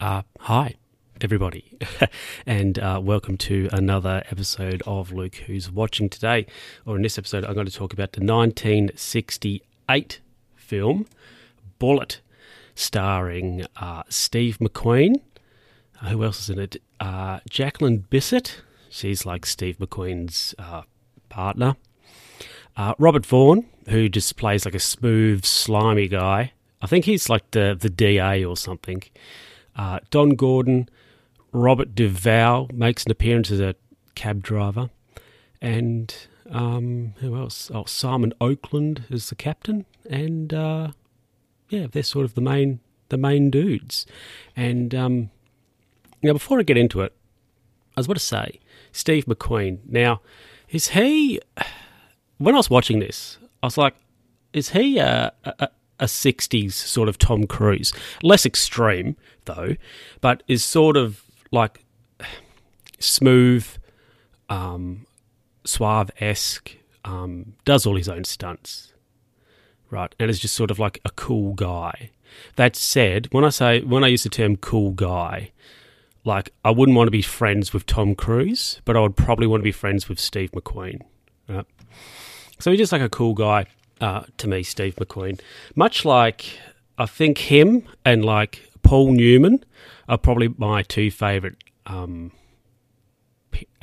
Uh, hi, everybody, and uh, welcome to another episode of Luke Who's Watching Today. Or in this episode, I'm going to talk about the 1968 film Bullitt, starring uh, Steve McQueen. Uh, who else is in it? Uh, Jacqueline Bisset. She's like Steve McQueen's uh, partner. Robert Vaughn, who just plays like a smooth, slimy guy. I think he's like the the DA or something. Uh, Don Gordon, Robert Duvall makes an appearance as a cab driver, and um, who else? Oh, Simon Oakland is the captain, and uh, yeah, they're sort of the main the main dudes. And um, now, before I get into it, I was about to say Steve McQueen. Now, is he? When I was watching this, I was like, is he a, a, a 60s sort of Tom Cruise. Less extreme, though, but is sort of like smooth, um, suave esque, um, does all his own stunts, right? And is just sort of like a cool guy. That said, when I say, when I use the term cool guy, like I wouldn't want to be friends with Tom Cruise, but I would probably want to be friends with Steve McQueen, right? So he's just like a cool guy uh, to me, Steve McQueen. Much like I think him and like Paul Newman are probably my two favourite. Um,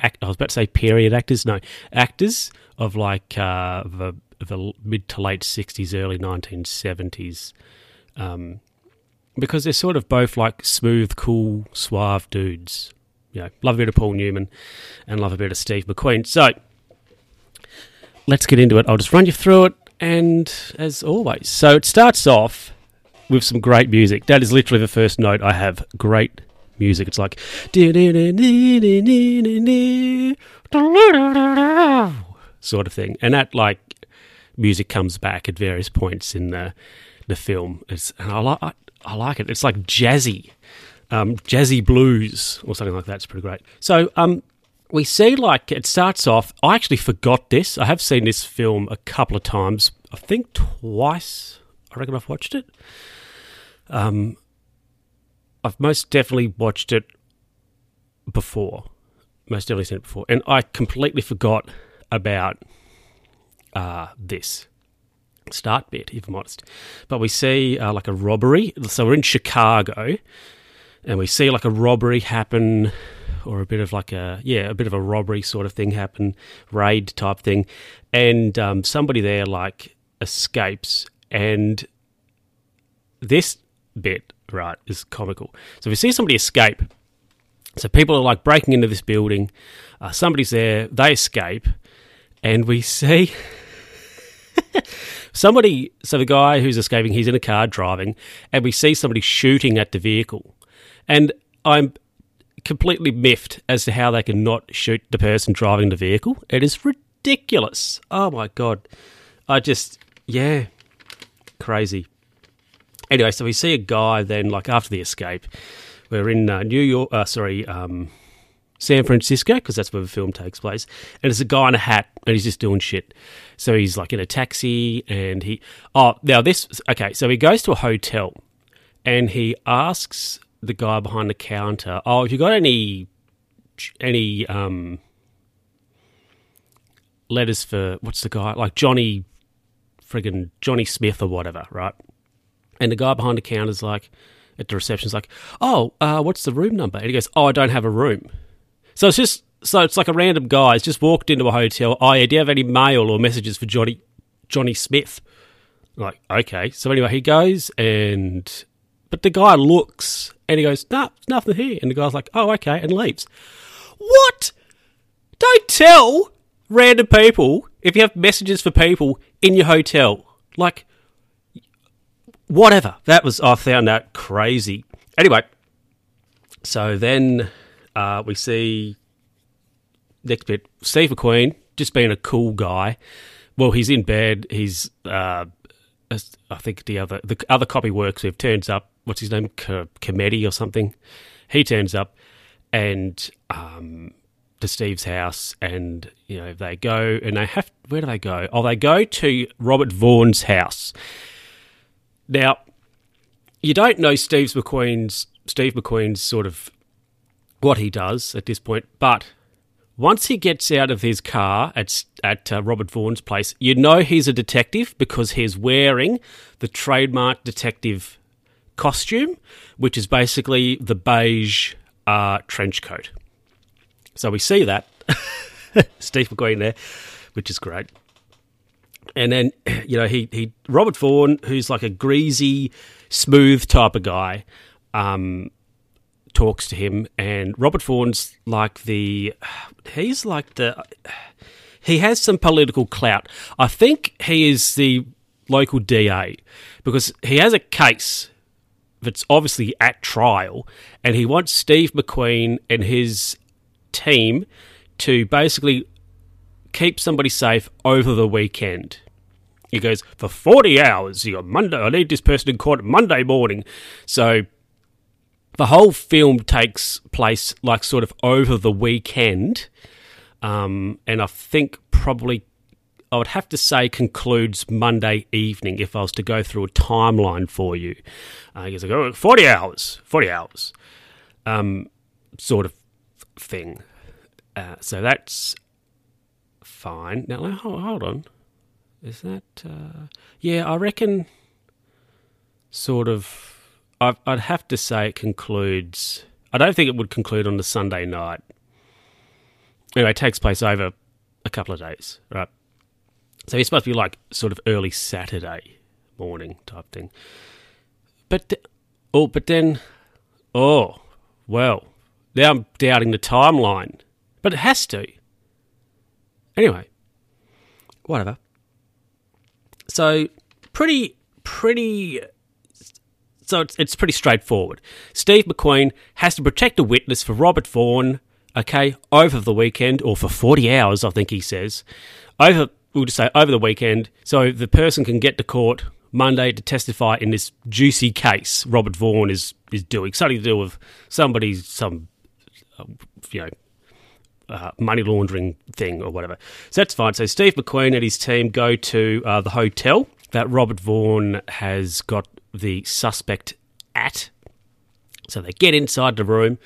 act, I was about to say period actors. No, actors of like uh, the, the mid to late sixties, early nineteen seventies. Um, because they're sort of both like smooth, cool, suave dudes. You know, love a bit of Paul Newman and love a bit of Steve McQueen. So let's get into it. I'll just run you through it and as always. So it starts off with some great music. That is literally the first note I have. Great music. It's like sort of thing, and that like music comes back at various points in the the film. It's and I like I like it. It's like jazzy, um, jazzy blues or something like that. It's pretty great. So um, we see like it starts off. I actually forgot this. I have seen this film a couple of times. I think twice. I reckon I've watched it. Um, I've most definitely watched it before. Most definitely seen it before, and I completely forgot about uh, this start bit, if I'm honest. But we see uh, like a robbery. So we're in Chicago, and we see like a robbery happen or a bit of like a yeah a bit of a robbery sort of thing happen raid type thing. And um, somebody there like escapes and this bit right is comical. So we see somebody escape so people are like breaking into this building uh, somebody's there they escape and we see somebody so the guy who's escaping he's in a car driving and we see somebody shooting at the vehicle. And i'm completely miffed as to how they can not shoot the person driving the vehicle. It is ridiculous. Oh my god. I just yeah. Crazy. Anyway, so we see a guy then like after the escape. We're in uh, New York, uh, sorry, um, San Francisco, because that's where the film takes place. And it's a guy in a hat, and he's just doing shit. So he's like in a taxi, and he. Oh, now this. Okay, so he goes to a hotel, and he asks the guy behind the counter, "Oh, have you got any any um, letters for what's the guy like Johnny, friggin' Johnny Smith or whatever, right?" And the guy behind the counter's like, at the reception's like, "Oh, uh, what's the room number?" And he goes, "Oh, I don't have a room." So it's just so it's like a random guy has just walked into a hotel. Oh, yeah, do you have any mail or messages for Johnny Johnny Smith? like, okay. So anyway, he goes and but the guy looks and he goes, "No, nah, nothing here. And the guy's like, oh, okay, and leaves. What? Don't tell random people if you have messages for people in your hotel. Like, whatever. That was, I found that crazy. Anyway, so then uh, we see next bit Steve McQueen just being a cool guy. Well, he's in bed. He's, uh, I think the other the other copy works with turns up what's his name, Comedy or something. He turns up and um, to Steve's house, and you know they go and they have where do they go? Oh, they go to Robert Vaughn's house. Now, you don't know Steve McQueen's Steve McQueen's sort of what he does at this point. But once he gets out of his car at at uh, Robert Vaughn's place, you know he's a detective because he's wearing the trademark detective costume, which is basically the beige uh, trench coat. So we see that Steve McQueen there, which is great. And then you know he he Robert Vaughn, who's like a greasy, smooth type of guy, um, talks to him, and Robert Vaughn's like the he's like the he has some political clout. I think he is the local DA because he has a case that's obviously at trial, and he wants Steve McQueen and his team to basically keep somebody safe over the weekend. He goes, for 40 hours, you got Monday, I need this person in court Monday morning. So the whole film takes place like sort of over the weekend. Um, and I think probably I would have to say concludes Monday evening if I was to go through a timeline for you. Uh, goes, like, oh, 40 hours, 40 hours, um, sort of thing. Uh, so that's fine. Now, hold on. Is that. Uh, yeah, I reckon sort of. I'd, I'd have to say it concludes. I don't think it would conclude on the Sunday night. Anyway, it takes place over a couple of days, right? So it's supposed to be like sort of early Saturday morning type thing. But th- oh, but then oh, well, now I'm doubting the timeline. But it has to. Anyway, whatever. So pretty pretty so it's, it's pretty straightforward. Steve McQueen has to protect a witness for Robert Vaughn, okay, over the weekend or for 40 hours, I think he says. Over we'll just say over the weekend, so the person can get to court Monday to testify in this juicy case Robert Vaughn is is doing something to do with somebody's some uh, you know uh, money laundering thing or whatever. So that's fine. So Steve McQueen and his team go to uh, the hotel that Robert Vaughn has got the suspect at. So they get inside the room,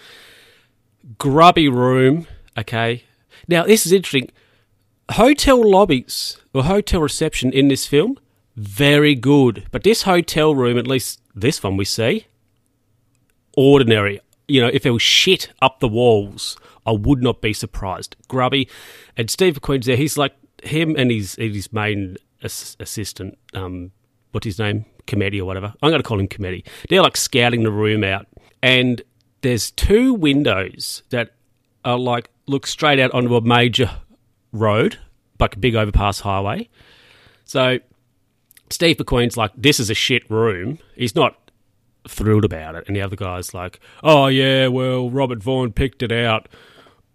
grubby room. Okay. Now this is interesting. Hotel lobbies or hotel reception in this film very good, but this hotel room, at least this one we see, ordinary. You know, if there was shit up the walls, I would not be surprised. Grubby, and Steve McQueen's there. He's like him and his his main assistant. Um, what's his name? Committee or whatever. I'm going to call him Committee. They're like scouting the room out, and there's two windows that are like look straight out onto a major road, like a big overpass highway. So Steve McQueen's like, "This is a shit room." He's not thrilled about it, and the other guy's like, "Oh yeah, well Robert Vaughn picked it out."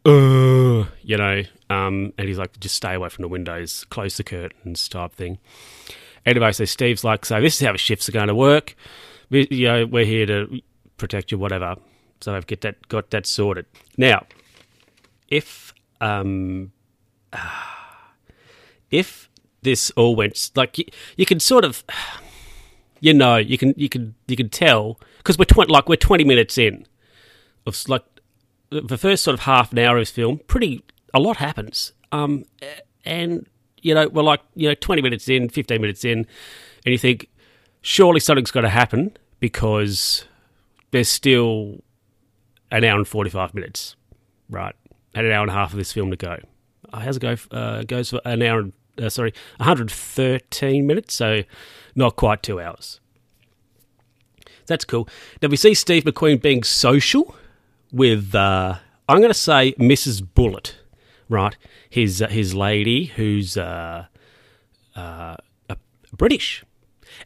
Uh, you know, um, and he's like, just stay away from the windows, close the curtains, type thing. Anyway, so Steve's like, so this is how the shifts are going to work. We, you know, we're here to protect you, whatever. So I've get that got that sorted. Now, if um, if this all went like you, you can sort of, you know, you can you can you can tell because we're tw- like we're twenty minutes in of like the first sort of half an hour of this film, pretty a lot happens. Um, and you know, we're like you know, twenty minutes in, fifteen minutes in, and you think surely something's got to happen because there's still an hour and forty five minutes, right? And an hour and a half of this film to go. Uh, how's it go? Uh, goes for an hour and uh, sorry, 113 minutes, so not quite two hours. That's cool. Now we see Steve McQueen being social with, uh, I'm going to say Mrs. Bullitt, right? His uh, his lady who's uh, uh, British,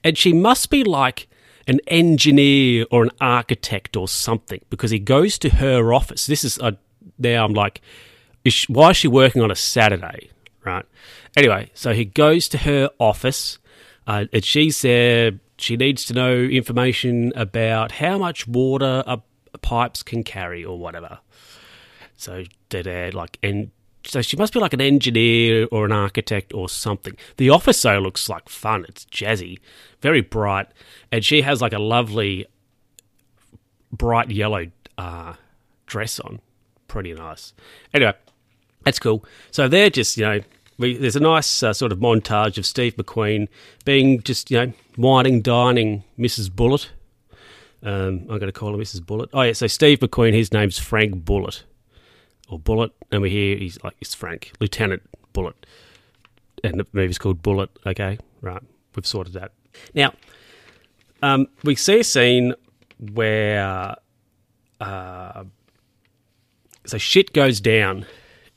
and she must be like an engineer or an architect or something because he goes to her office. This is a, now I'm like, is she, why is she working on a Saturday, right? Anyway, so he goes to her office, uh, and she's there. She needs to know information about how much water a pipes can carry or whatever. So like, and so she must be like an engineer or an architect or something. The office though looks like fun. It's jazzy, very bright, and she has like a lovely bright yellow uh, dress on. Pretty nice. Anyway, that's cool. So they're just, you know, we, there's a nice uh, sort of montage of Steve McQueen being just, you know, whining, dining Mrs. Bullitt. Um, I'm going to call her Mrs. Bullitt. Oh, yeah, so Steve McQueen, his name's Frank Bullitt or Bullet. and we hear he's like, it's Frank, Lieutenant Bullitt. And the movie's called Bullitt. okay? Right, we've sorted that. Now, um, we see a scene where uh, so shit goes down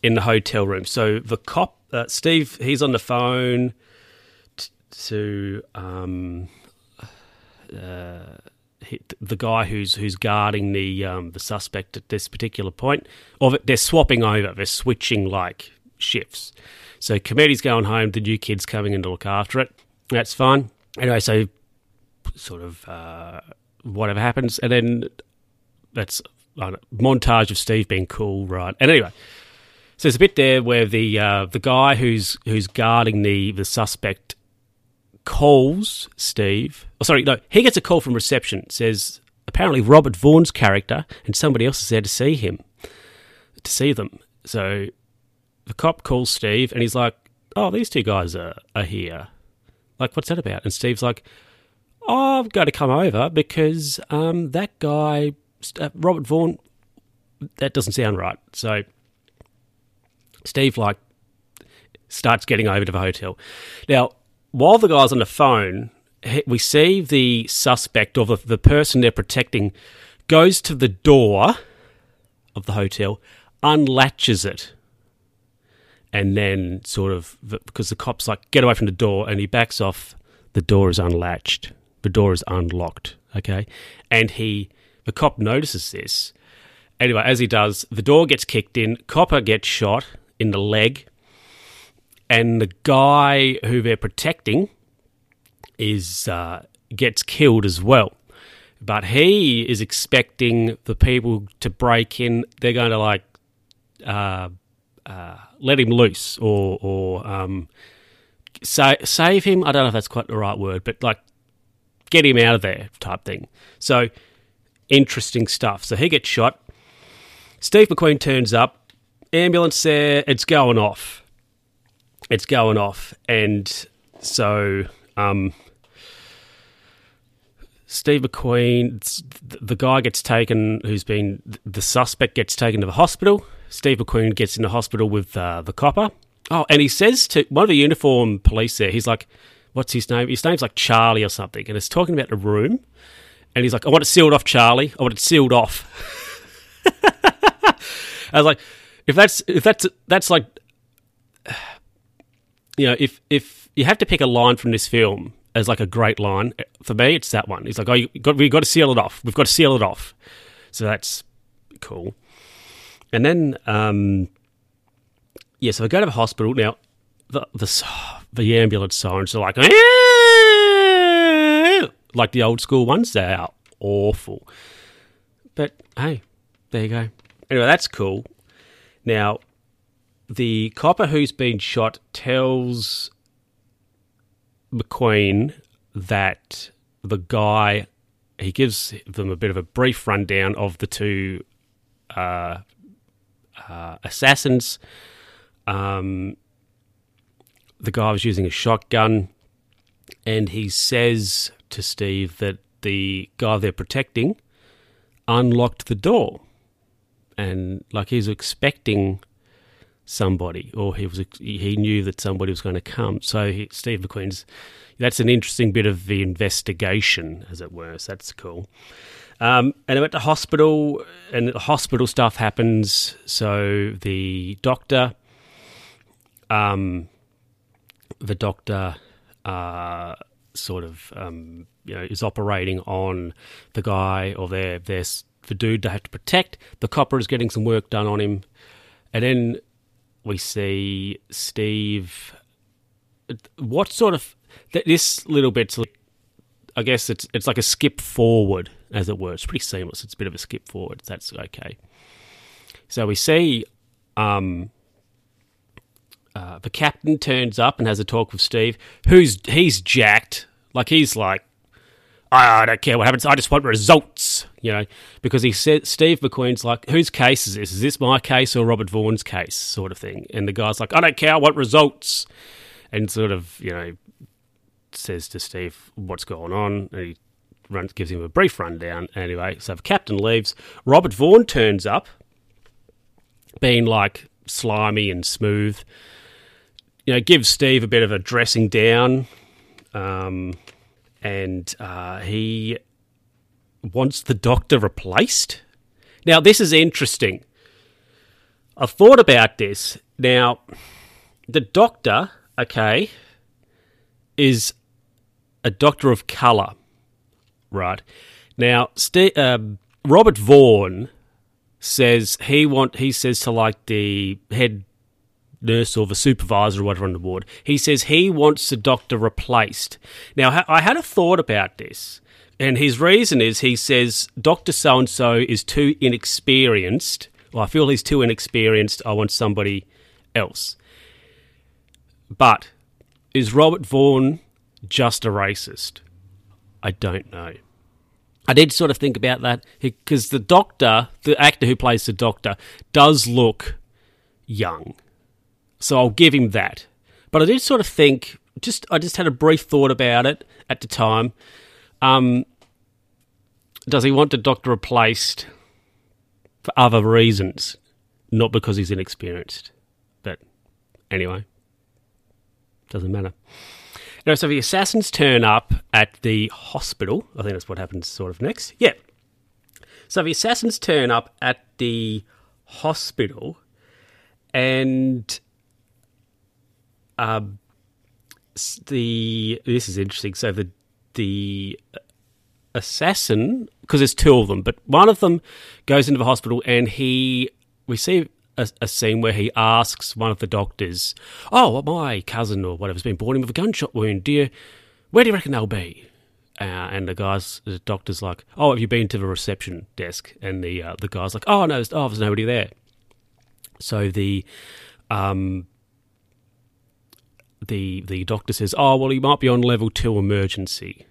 in the hotel room. So the cop, uh, Steve, he's on the phone t- to um, uh, he, the guy who's who's guarding the um, the suspect at this particular point. Or they're swapping over. They're switching like shifts. So Committee's going home. The new kid's coming in to look after it. That's fine. Anyway, so sort of uh, whatever happens, and then that's montage of Steve being cool, right? And anyway, so there's a bit there where the uh, the guy who's who's guarding the the suspect calls Steve. Oh, sorry, no, he gets a call from reception. Says apparently Robert Vaughn's character and somebody else is there to see him, to see them. So the cop calls Steve and he's like, "Oh, these two guys are are here. Like, what's that about?" And Steve's like, oh, I've got to come over because um, that guy, uh, Robert Vaughn, that doesn't sound right. So Steve, like, starts getting over to the hotel. Now, while the guy's on the phone, we see the suspect or the, the person they're protecting goes to the door of the hotel, unlatches it, and then sort of because the cop's like, get away from the door, and he backs off. The door is unlatched the door is unlocked. Okay. And he, the cop notices this. Anyway, as he does, the door gets kicked in, Copper gets shot in the leg, and the guy who they're protecting is uh, gets killed as well. But he is expecting the people to break in. They're going to like uh, uh, let him loose or or um, sa- save him. I don't know if that's quite the right word, but like get him out of there type thing. So interesting stuff. So he gets shot. Steve McQueen turns up. Ambulance there. It's going off. It's going off. And so um, Steve McQueen, the guy gets taken, who's been the suspect gets taken to the hospital. Steve McQueen gets in the hospital with uh, the copper. Oh, and he says to one of the uniform police there, he's like, what's his name? His name's like Charlie or something, and it's talking about the room. And he's like, I want it sealed off, Charlie. I want it sealed off. I was like, if that's if that's that's like, you know, if if you have to pick a line from this film as like a great line for me, it's that one. He's like, oh, you got we got to seal it off. We've got to seal it off. So that's cool. And then, um, yeah, so I go to the hospital now. The the the ambulance sirens are like, like the old school ones. They are awful. But hey, there you go. Anyway, that's cool. Now, the copper who's been shot tells McQueen that the guy he gives them a bit of a brief rundown of the two uh, uh, assassins. Um, the guy was using a shotgun, and he says to Steve that the guy they're protecting unlocked the door, and like he's expecting somebody, or he was he knew that somebody was going to come. So he, Steve McQueen's that's an interesting bit of the investigation, as it were. So that's cool. Um, and I went to hospital, and hospital stuff happens. So the doctor um, the doctor uh, sort of um, you know is operating on the guy or their their the dude they have to protect. The copper is getting some work done on him, and then we see Steve. What sort of this little bit's I guess it's it's like a skip forward, as it were. It's pretty seamless. It's a bit of a skip forward. That's okay. So we see um, uh, the captain turns up and has a talk with Steve, who's he's jacked, like he's like I don't care what happens. I just want results, you know, because he said Steve McQueen's like, whose case is this? Is this my case or Robert Vaughn's case, sort of thing? And the guy's like, I don't care. Want results, and sort of, you know, says to Steve what's going on, and he runs, gives him a brief rundown. Anyway, so the captain leaves. Robert Vaughn turns up, being like slimy and smooth. You know, gives Steve a bit of a dressing down. Um, and uh, he wants the doctor replaced. Now, this is interesting. I've thought about this. Now, the doctor, okay, is a doctor of colour, right? Now, St- um, Robert Vaughn says he want he says to like the head nurse or the supervisor or whatever on the ward. He says he wants the doctor replaced. Now, I had a thought about this, and his reason is he says Doctor So and so is too inexperienced. Well, I feel he's too inexperienced. I want somebody else. But is Robert Vaughn just a racist? I don't know. I did sort of think about that because the doctor, the actor who plays the doctor, does look young. So I'll give him that. But I did sort of think, just I just had a brief thought about it at the time. Um, does he want the doctor replaced for other reasons, not because he's inexperienced? But anyway, doesn't matter. So the assassins turn up at the hospital. I think that's what happens sort of next. Yeah. So the assassins turn up at the hospital and um, the this is interesting. So the the assassin, because there's two of them, but one of them goes into the hospital and he we see a, a, scene where he asks one of the doctors, "Oh, my cousin or whatever's been born with a gunshot wound. Do you, where do you reckon they'll be?" Uh, and the guy's the doctor's like, "Oh, have you been to the reception desk?" And the uh, the guy's like, "Oh no, oh, there's nobody there." So the um, the the doctor says, "Oh, well, he might be on level two emergency."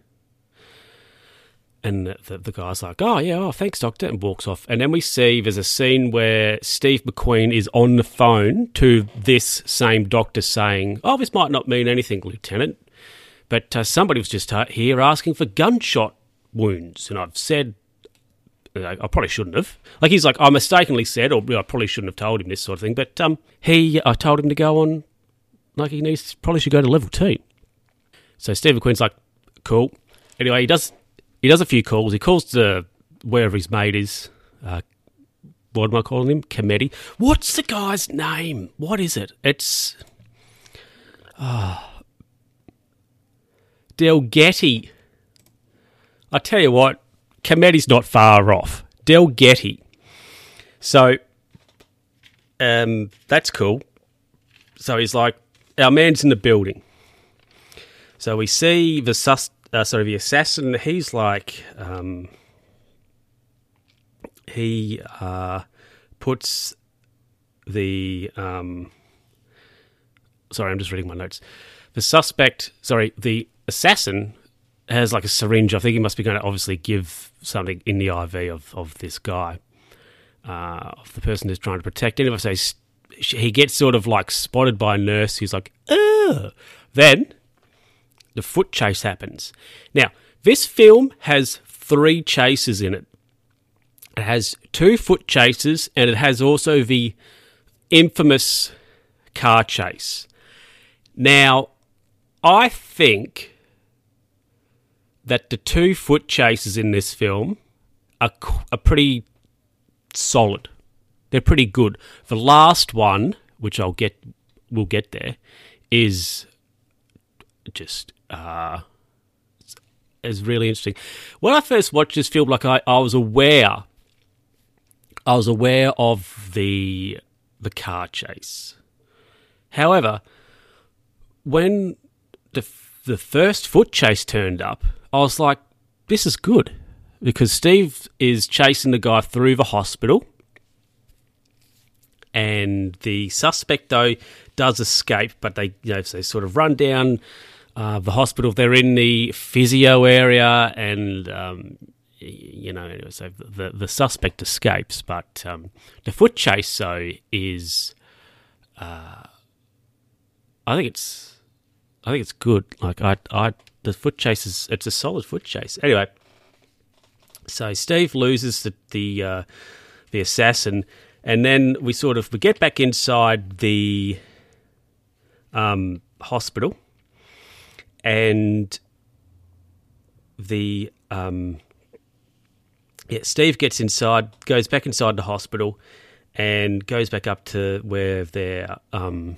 And the, the, guy's like, "Oh yeah, oh thanks, doctor," and walks off. And then we see there's a scene where Steve McQueen is on the phone to this same doctor saying, "Oh, this might not mean anything, Lieutenant, but uh, somebody was just uh, here asking for gunshot wounds, and I've said." I probably shouldn't have. Like he's like, I mistakenly said, or I probably shouldn't have told him this sort of thing. But um, he, I told him to go on like he needs probably should go to level two. So Steve McQueen's like, cool. Anyway, he does he does a few calls. He calls to wherever his mate is. Uh, what am I calling him? Comedy. What's the guy's name? What is it? It's uh, Delgetti. I tell you what, Comedi's not far off. Delgetti. So um, that's cool. So he's like, our man's in the building. So we see the sus, uh, sorry, the assassin. He's like, um, he uh, puts the. Um, sorry, I'm just reading my notes. The suspect, sorry, the assassin has like a syringe. I think he must be going to obviously give something in the IV of, of this guy, uh, of the person who's trying to protect. Anyway, so he gets sort of like spotted by a nurse who's like, Ugh. Then the foot chase happens. Now, this film has three chases in it. It has two foot chases and it has also the infamous car chase. Now, I think that the two foot chases in this film are, are pretty solid. They're pretty good. The last one, which I'll get, we'll get there, is just uh, is really interesting. When I first watched this film, like I, I was aware, I was aware of the the car chase. However, when the the first foot chase turned up, I was like, "This is good," because Steve is chasing the guy through the hospital and the suspect though does escape, but they you know they sort of run down uh, the hospital. They're in the physio area, and um, you know, so the the suspect escapes, but um, the foot chase though is, uh, I think it's, I think it's good. Like I, I, the foot chase is it's a solid foot chase. Anyway, so Steve loses the the uh, the assassin, and then we sort of we get back inside the um, hospital, and the um, yeah, Steve gets inside, goes back inside the hospital, and goes back up to where their um,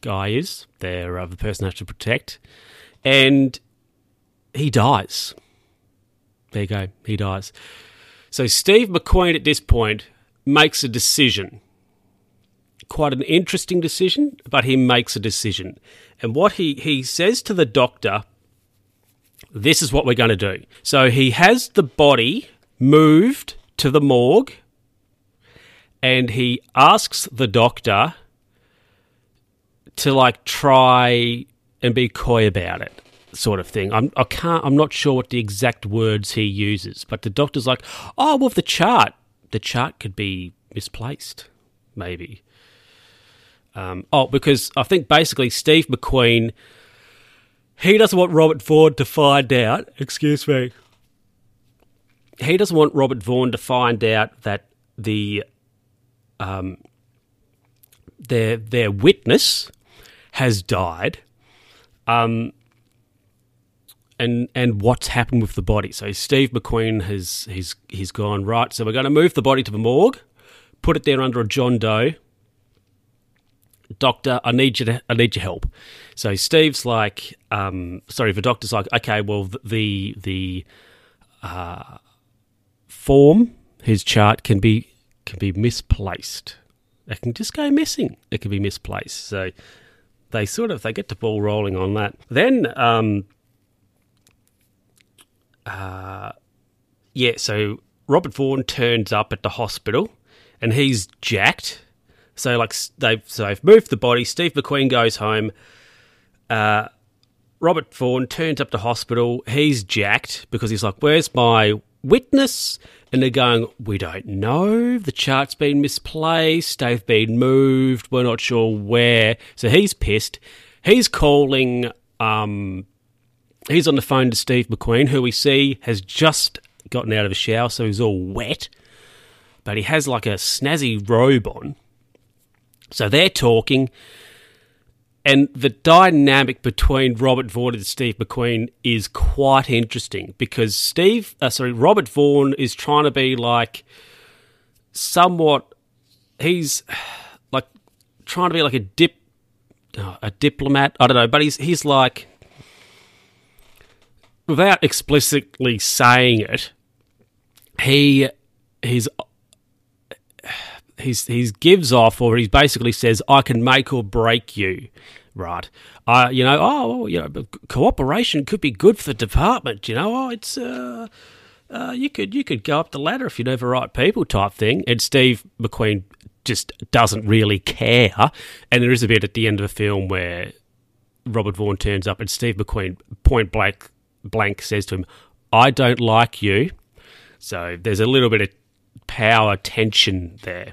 guy is, their uh, the person has to protect, and he dies. There you go, he dies. So Steve McQueen at this point makes a decision. Quite an interesting decision, but he makes a decision. And what he, he says to the doctor, this is what we're going to do. So he has the body moved to the morgue and he asks the doctor to like try and be coy about it sort of thing. I'm I can't I'm not sure what the exact words he uses, but the doctor's like, "Oh, well the chart, the chart could be misplaced, maybe." Um, oh, because I think basically Steve McQueen he doesn't want Robert Vaughn to find out. Excuse me. He doesn't want Robert Vaughn to find out that the um, their their witness has died. Um, and and what's happened with the body. So Steve McQueen has he's he's gone right. So we're going to move the body to the morgue, put it there under a John Doe. Doctor, I need you to I need your help. So Steve's like, um, sorry, the doctor's like, okay, well the the uh, form his chart can be can be misplaced. It can just go missing. It can be misplaced. So they sort of they get the ball rolling on that. Then um, uh, yeah, so Robert Vaughn turns up at the hospital and he's jacked. So like they've so they've moved the body. Steve McQueen goes home. Uh, Robert Vaughn turns up to hospital. He's jacked because he's like, "Where's my witness?" And they're going, "We don't know. The chart's been misplaced. They've been moved. We're not sure where." So he's pissed. He's calling um, He's on the phone to Steve McQueen, who we see has just gotten out of a shower, so he's all wet. But he has like a snazzy robe on. So they're talking. And the dynamic between Robert Vaughn and Steve McQueen is quite interesting because Steve, uh, sorry, Robert Vaughn is trying to be like somewhat. He's like trying to be like a dip, uh, a diplomat. I don't know, but he's he's like without explicitly saying it, he he's he's he gives off or he basically says I can make or break you, right? Uh, you know, oh, well, you know, cooperation could be good for the department. You know, oh, it's uh, uh, you could you could go up the ladder if you know the right people type thing. And Steve McQueen just doesn't really care. And there is a bit at the end of the film where Robert Vaughn turns up and Steve McQueen point blank blank says to him, I don't like you. So there's a little bit of power tension there.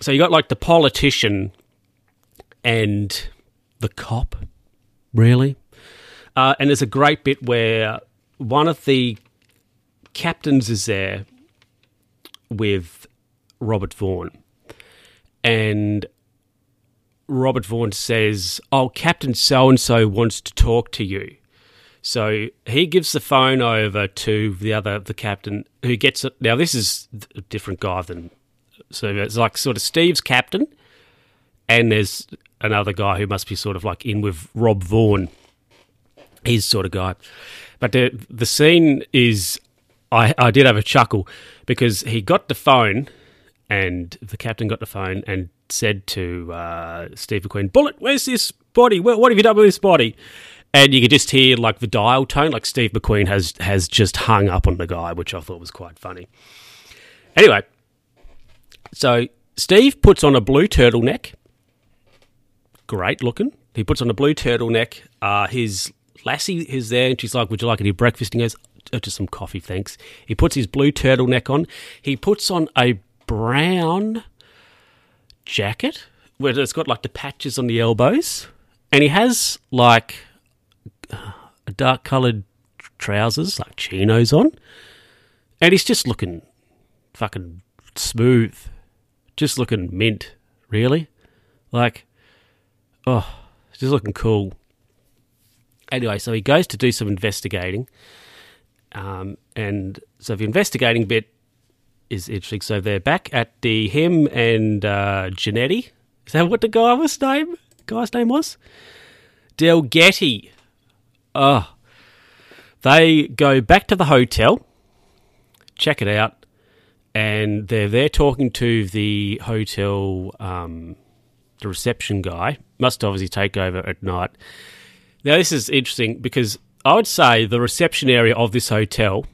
So you got like the politician and the cop, really. Uh, and there's a great bit where one of the captains is there with Robert Vaughn. And Robert Vaughn says, Oh, Captain so and so wants to talk to you. So he gives the phone over to the other, the captain, who gets it. Now, this is a different guy than. So it's like sort of Steve's captain, and there's another guy who must be sort of like in with Rob Vaughn, his sort of guy. But the, the scene is. I, I did have a chuckle because he got the phone, and the captain got the phone and said to uh, Steve McQueen, Bullitt, where's this body? What have you done with this body? And you could just hear like the dial tone, like Steve McQueen has has just hung up on the guy, which I thought was quite funny. Anyway, so Steve puts on a blue turtleneck, great looking He puts on a blue turtleneck. Uh, his lassie is there, and she's like, "Would you like any breakfast?" And he goes, "Oh, "Just some coffee, thanks." He puts his blue turtleneck on. He puts on a brown jacket where it's got like the patches on the elbows, and he has like dark coloured trousers, like chinos on, and he's just looking fucking smooth, just looking mint, really, like, oh, just looking cool. Anyway, so he goes to do some investigating, um, and so the investigating bit is interesting. So they're back at the him and uh. Is that what the guy was name? Guy's name was Delgetti. Oh, they go back to the hotel, check it out, and they're there talking to the hotel, um, the reception guy. Must obviously take over at night. Now, this is interesting because I would say the reception area of this hotel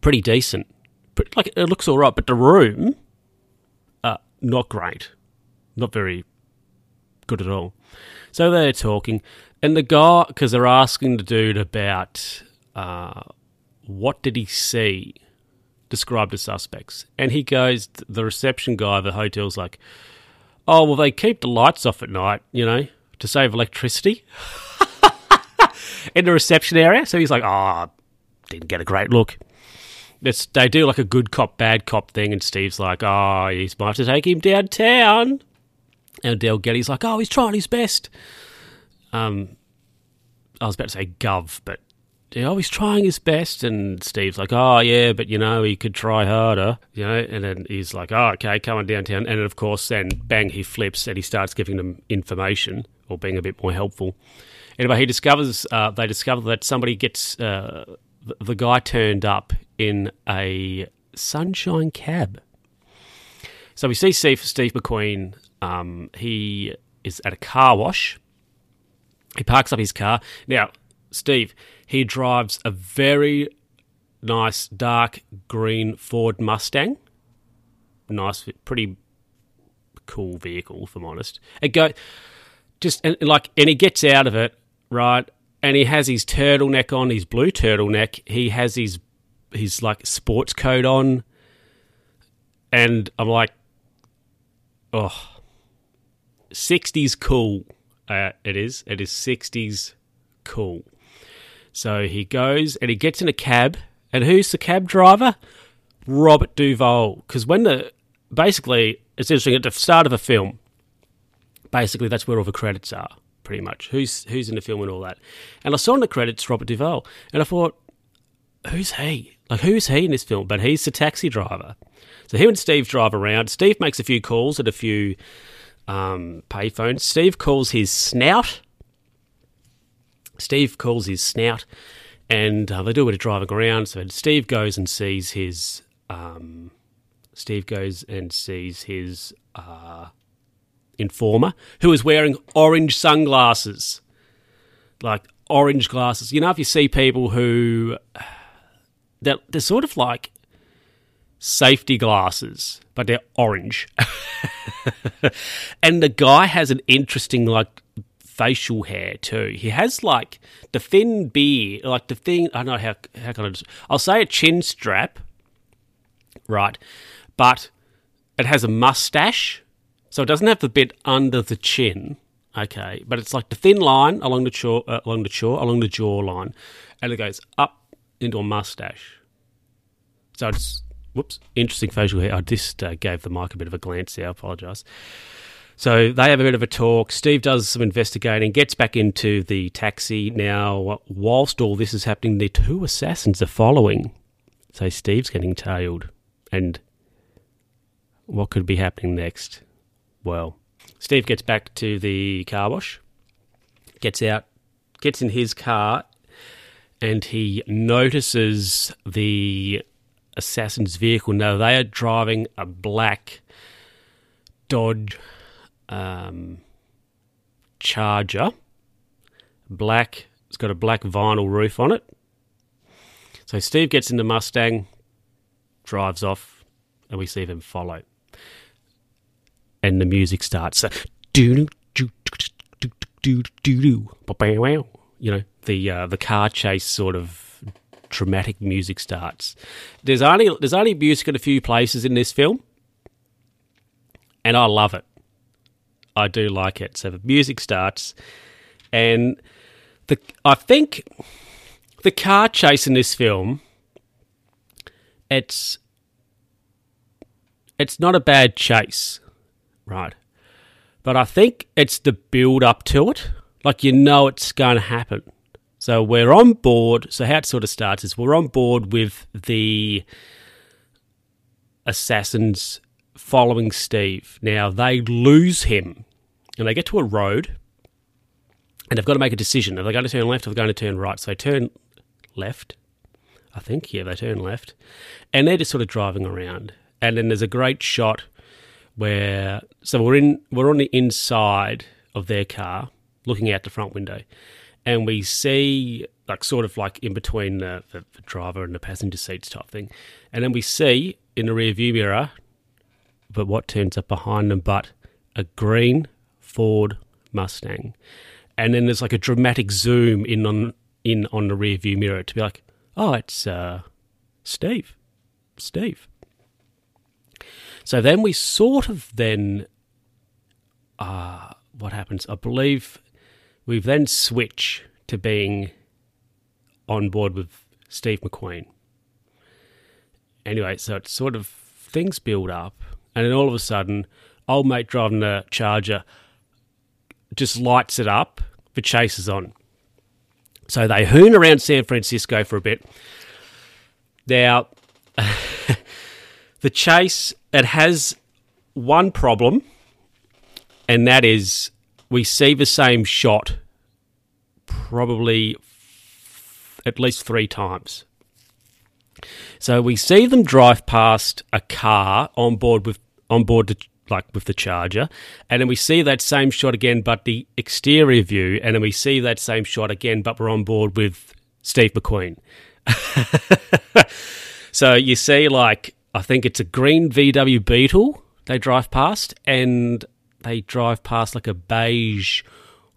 pretty decent. Like it looks all right, but the room, uh, not great, not very good at all. So they're talking, and the guy, because they're asking the dude about uh, what did he see, describe the suspects, and he goes, the reception guy of the hotel's like, oh well, they keep the lights off at night, you know, to save electricity. in the reception area. So he's like, oh, didn't get a great look. It's, they do like a good cop, bad cop thing, and Steve's like, oh, he's might have to take him downtown. And Delgetti's like, oh, he's trying his best. Um, I was about to say gov, but yeah, oh, he's trying his best. And Steve's like, oh, yeah, but you know, he could try harder, you know. And then he's like, oh, okay, come on downtown. And of course, then bang, he flips and he starts giving them information or being a bit more helpful. Anyway, he discovers uh, they discover that somebody gets uh, the, guy turned up in a sunshine cab. So we see Steve, Steve McQueen. Um, he is at a car wash. He parks up his car. Now, Steve, he drives a very nice dark green Ford Mustang. Nice, pretty cool vehicle, if I'm honest. It go just and like, and he gets out of it right, and he has his turtleneck on, his blue turtleneck. He has his his like sports coat on, and I'm like, oh, 60s cool. Uh, it is. It is 60s cool. So he goes and he gets in a cab, and who's the cab driver? Robert Duvall. Because when the basically, it's interesting at the start of a film. Basically, that's where all the credits are. Pretty much, who's who's in the film and all that. And I saw in the credits Robert Duvall, and I thought, who's he? Like, who's he in this film? But he's the taxi driver. So him and Steve drive around. Steve makes a few calls at a few um, payphones. Steve calls his snout. Steve calls his snout, and uh, they do a bit of driving around. So Steve goes and sees his. Um, Steve goes and sees his uh, informer, who is wearing orange sunglasses, like orange glasses. You know, if you see people who they're, they're sort of like safety glasses, but they're orange. and the guy has an interesting like facial hair too. He has like the thin beard, like the thing. I don't know how how can I? Just, I'll say a chin strap, right? But it has a mustache, so it doesn't have the bit under the chin. Okay, but it's like the thin line along the jaw, uh, along the jaw, along the jaw line, and it goes up into a mustache. So it's whoops, interesting facial hair. I just uh, gave the mic a bit of a glance there. I apologise. So they have a bit of a talk. Steve does some investigating, gets back into the taxi. Now, whilst all this is happening, the two assassins are following. So Steve's getting tailed. And what could be happening next? Well, Steve gets back to the car wash, gets out, gets in his car, and he notices the assassin's vehicle. Now, they are driving a black Dodge um, Charger. Black. It's got a black vinyl roof on it. So Steve gets in the Mustang, drives off, and we see them follow. And the music starts. You know the uh, the car chase sort of dramatic music starts. There's only there's only music in a few places in this film, and I love it. I do like it. So the music starts, and the I think the car chase in this film, it's it's not a bad chase, right? But I think it's the build up to it. Like you know it's going to happen. So we're on board. So how it sort of starts is we're on board with the assassins following Steve. Now they lose him and they get to a road and they've got to make a decision. Are they going to turn left or are they going to turn right? So they turn left, I think. Yeah, they turn left. And they're just sort of driving around. And then there's a great shot where so we're in we're on the inside of their car, looking out the front window, and we see like sort of like in between the, the, the driver and the passenger seats type thing, and then we see in the rear view mirror, but what turns up behind them, but a green Ford Mustang, and then there's like a dramatic zoom in on in on the rear view mirror to be like, oh, it's uh, Steve, Steve. So then we sort of then, uh, what happens? I believe we then switch to being on board with Steve McQueen. Anyway, so it's sort of things build up, and then all of a sudden, old mate driving the Charger just lights it up. The chase is on. So they hoon around San Francisco for a bit. Now, the chase it has one problem, and that is we see the same shot probably f- at least three times. So we see them drive past a car on board with on board the, like with the charger, and then we see that same shot again, but the exterior view, and then we see that same shot again, but we're on board with Steve McQueen. so you see, like I think it's a green VW Beetle they drive past, and they drive past like a beige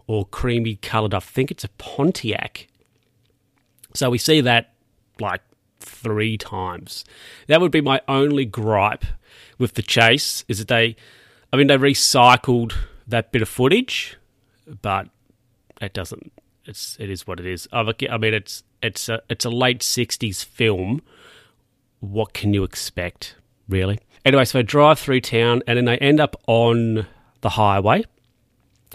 or creamy coloured. I think it's a Pontiac. So we see that like three times. That would be my only gripe with the chase is that they, I mean, they recycled that bit of footage, but it doesn't. It's it is what it is. I mean, it's it's a it's a late '60s film what can you expect, really? Anyway, so I drive through town and then they end up on the highway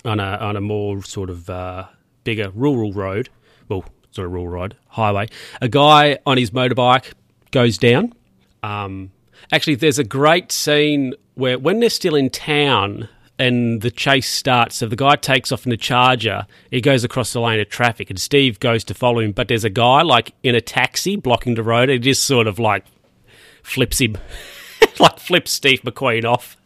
on a, on a more sort of uh, bigger rural road. Well, sort of rural road, highway. A guy on his motorbike goes down. Um, actually, there's a great scene where when they're still in town, and the chase starts. So the guy takes off in the charger. He goes across the lane of traffic, and Steve goes to follow him. But there's a guy like in a taxi blocking the road. It just sort of like flips him, like flips Steve McQueen off.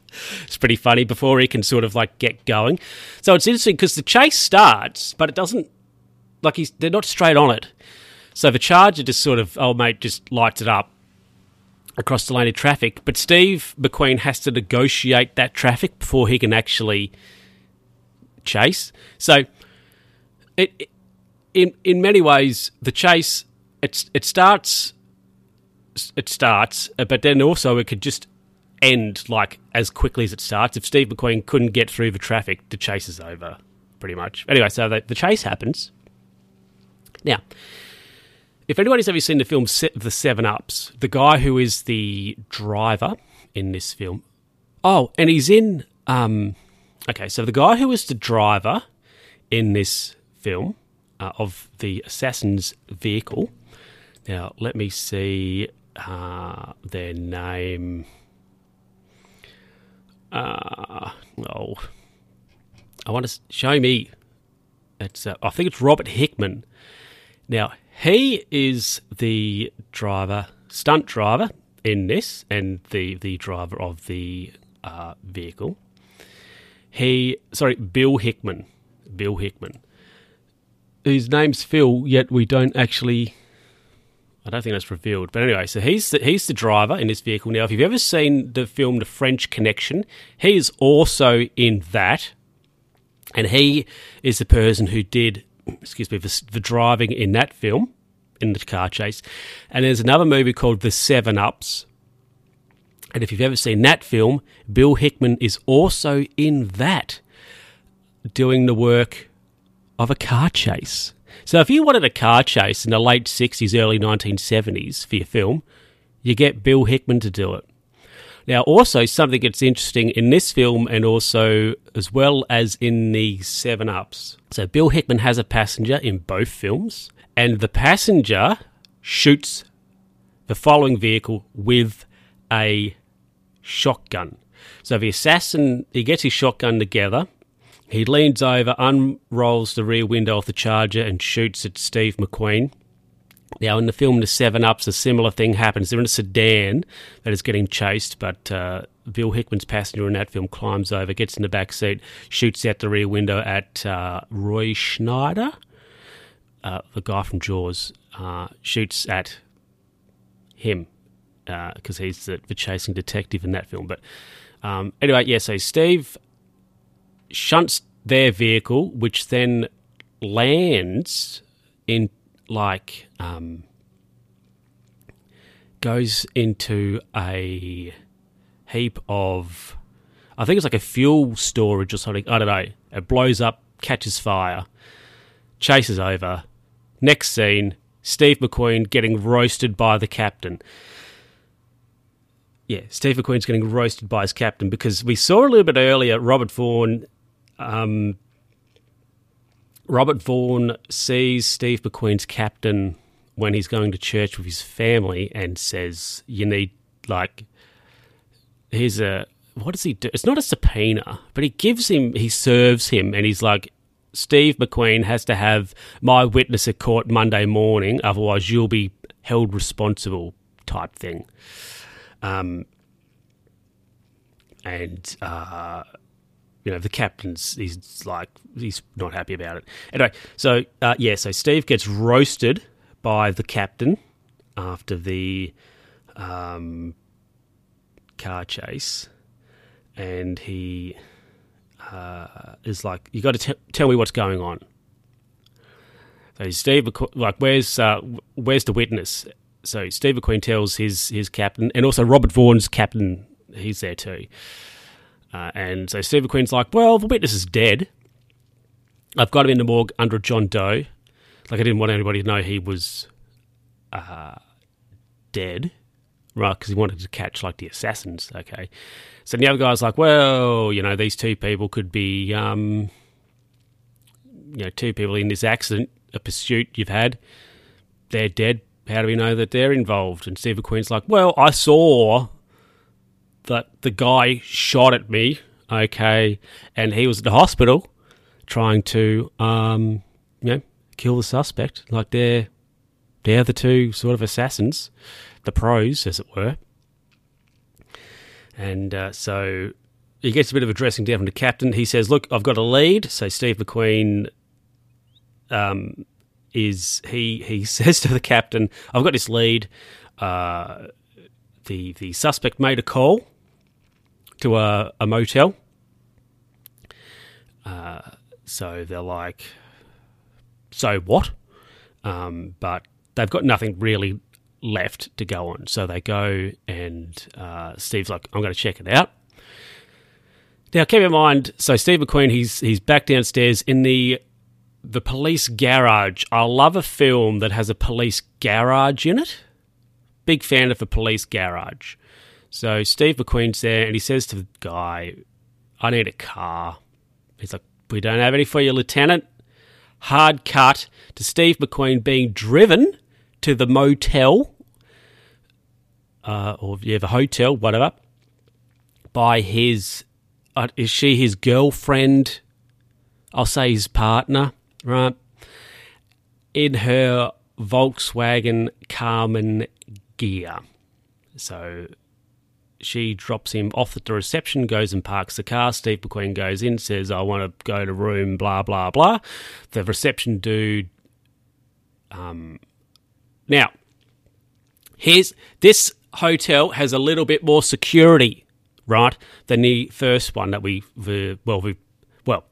It's pretty funny before he can sort of like get going. So it's interesting because the chase starts, but it doesn't like he's they're not straight on it. So the charger just sort of oh mate just lights it up across the lane of traffic. But Steve McQueen has to negotiate that traffic before he can actually chase. So, it, in in many ways, the chase it's it starts it starts, but then also it could just end like as quickly as it starts. If Steve McQueen couldn't get through the traffic, the chase is over, pretty much. Anyway, so the, the chase happens. Now, if anybody's ever seen the film The Seven Ups, the guy who is the driver in this film, oh, and he's in. Um, okay, so the guy who is the driver in this film uh, of the assassin's vehicle. Now, let me see uh, their name. Uh, oh, I want to show me. It's uh, I think it's Robert Hickman. Now he is the driver, stunt driver in this, and the the driver of the uh, vehicle. He, sorry, Bill Hickman, Bill Hickman, whose name's Phil, yet we don't actually. I don't think that's revealed. But anyway, so he's the, he's the driver in this vehicle. Now, if you've ever seen the film The French Connection, he is also in that. and he is the person who did, excuse me, the, the driving in that film, in the car chase. And there's another movie called The Seven Ups. And if you've ever seen that film, Bill Hickman is also in that, doing the work of a car chase. So if you wanted a car chase in the late 60s, early 1970s for your film, you get Bill Hickman to do it. Now, also something that's interesting in this film and also as well as in the Seven Ups. So, Bill Hickman has a passenger in both films, and the passenger shoots the following vehicle with a shotgun. So, the assassin he gets his shotgun together. He leans over, unrolls the rear window of the Charger, and shoots at Steve McQueen. Now, in the film The Seven Ups, a similar thing happens. They're in a sedan that is getting chased, but uh, Bill Hickman's passenger in that film climbs over, gets in the back seat, shoots out the rear window at uh, Roy Scheider, uh, the guy from Jaws, uh, shoots at him because uh, he's the, the, chasing detective in that film. But um, anyway, yeah, so Steve shunts their vehicle, which then lands in like um, goes into a heap of I think it's like a fuel storage or something. I don't know. It blows up, catches fire, chases over. Next scene, Steve McQueen getting roasted by the captain. Yeah, Steve McQueen's getting roasted by his captain because we saw a little bit earlier Robert Vaughn um, Robert Vaughn sees Steve McQueen's captain when he's going to church with his family and says, You need, like, here's a, what does he do? It's not a subpoena, but he gives him, he serves him, and he's like, Steve McQueen has to have my witness at court Monday morning, otherwise you'll be held responsible, type thing. Um, and uh, you know, the captain's he's like he's not happy about it. Anyway, so uh, yeah, so Steve gets roasted by the captain after the um, car chase, and he uh, is like, "You got to tell me what's going on." So Steve, like, where's uh, where's the witness? So Steve McQueen tells his his captain, and also Robert Vaughn's captain, he's there too. Uh, and so Steve McQueen's like, well, the witness is dead. I've got him in the morgue under John Doe. Like, I didn't want anybody to know he was uh, dead, right? Because he wanted to catch, like, the assassins, okay? So the other guy's like, well, you know, these two people could be, um, you know, two people in this accident, a pursuit you've had. They're dead. How do we know that they're involved? And Steve McQueen's like, well, I saw that the guy shot at me, okay, and he was at the hospital trying to, um, you know, kill the suspect. Like they're they're the two sort of assassins, the pros, as it were. And uh, so he gets a bit of a dressing down from the captain. He says, "Look, I've got a lead." So Steve McQueen um, is he he says to the captain, "I've got this lead." Uh, the the suspect made a call to a, a motel. Uh, so they're like, so what? Um, but they've got nothing really left to go on. So they go, and uh, Steve's like, I'm going to check it out. Now, keep in mind, so Steve McQueen, he's he's back downstairs in the the police garage. I love a film that has a police garage in it. Big fan of a police garage. So Steve McQueen's there and he says to the guy, I need a car. He's like, We don't have any for you, Lieutenant. Hard cut to Steve McQueen being driven to the motel, uh, or yeah, the hotel, whatever, by his, uh, is she his girlfriend? I'll say his partner, right? In her Volkswagen Karmann Ghia. So she drops him off at the reception, goes and parks the car. Steve McQueen goes in, says, I want to go to room, blah, blah, blah. The reception dude. Um, now, here's this hotel has a little bit more security, right, than the first one that we, the, well, we, well,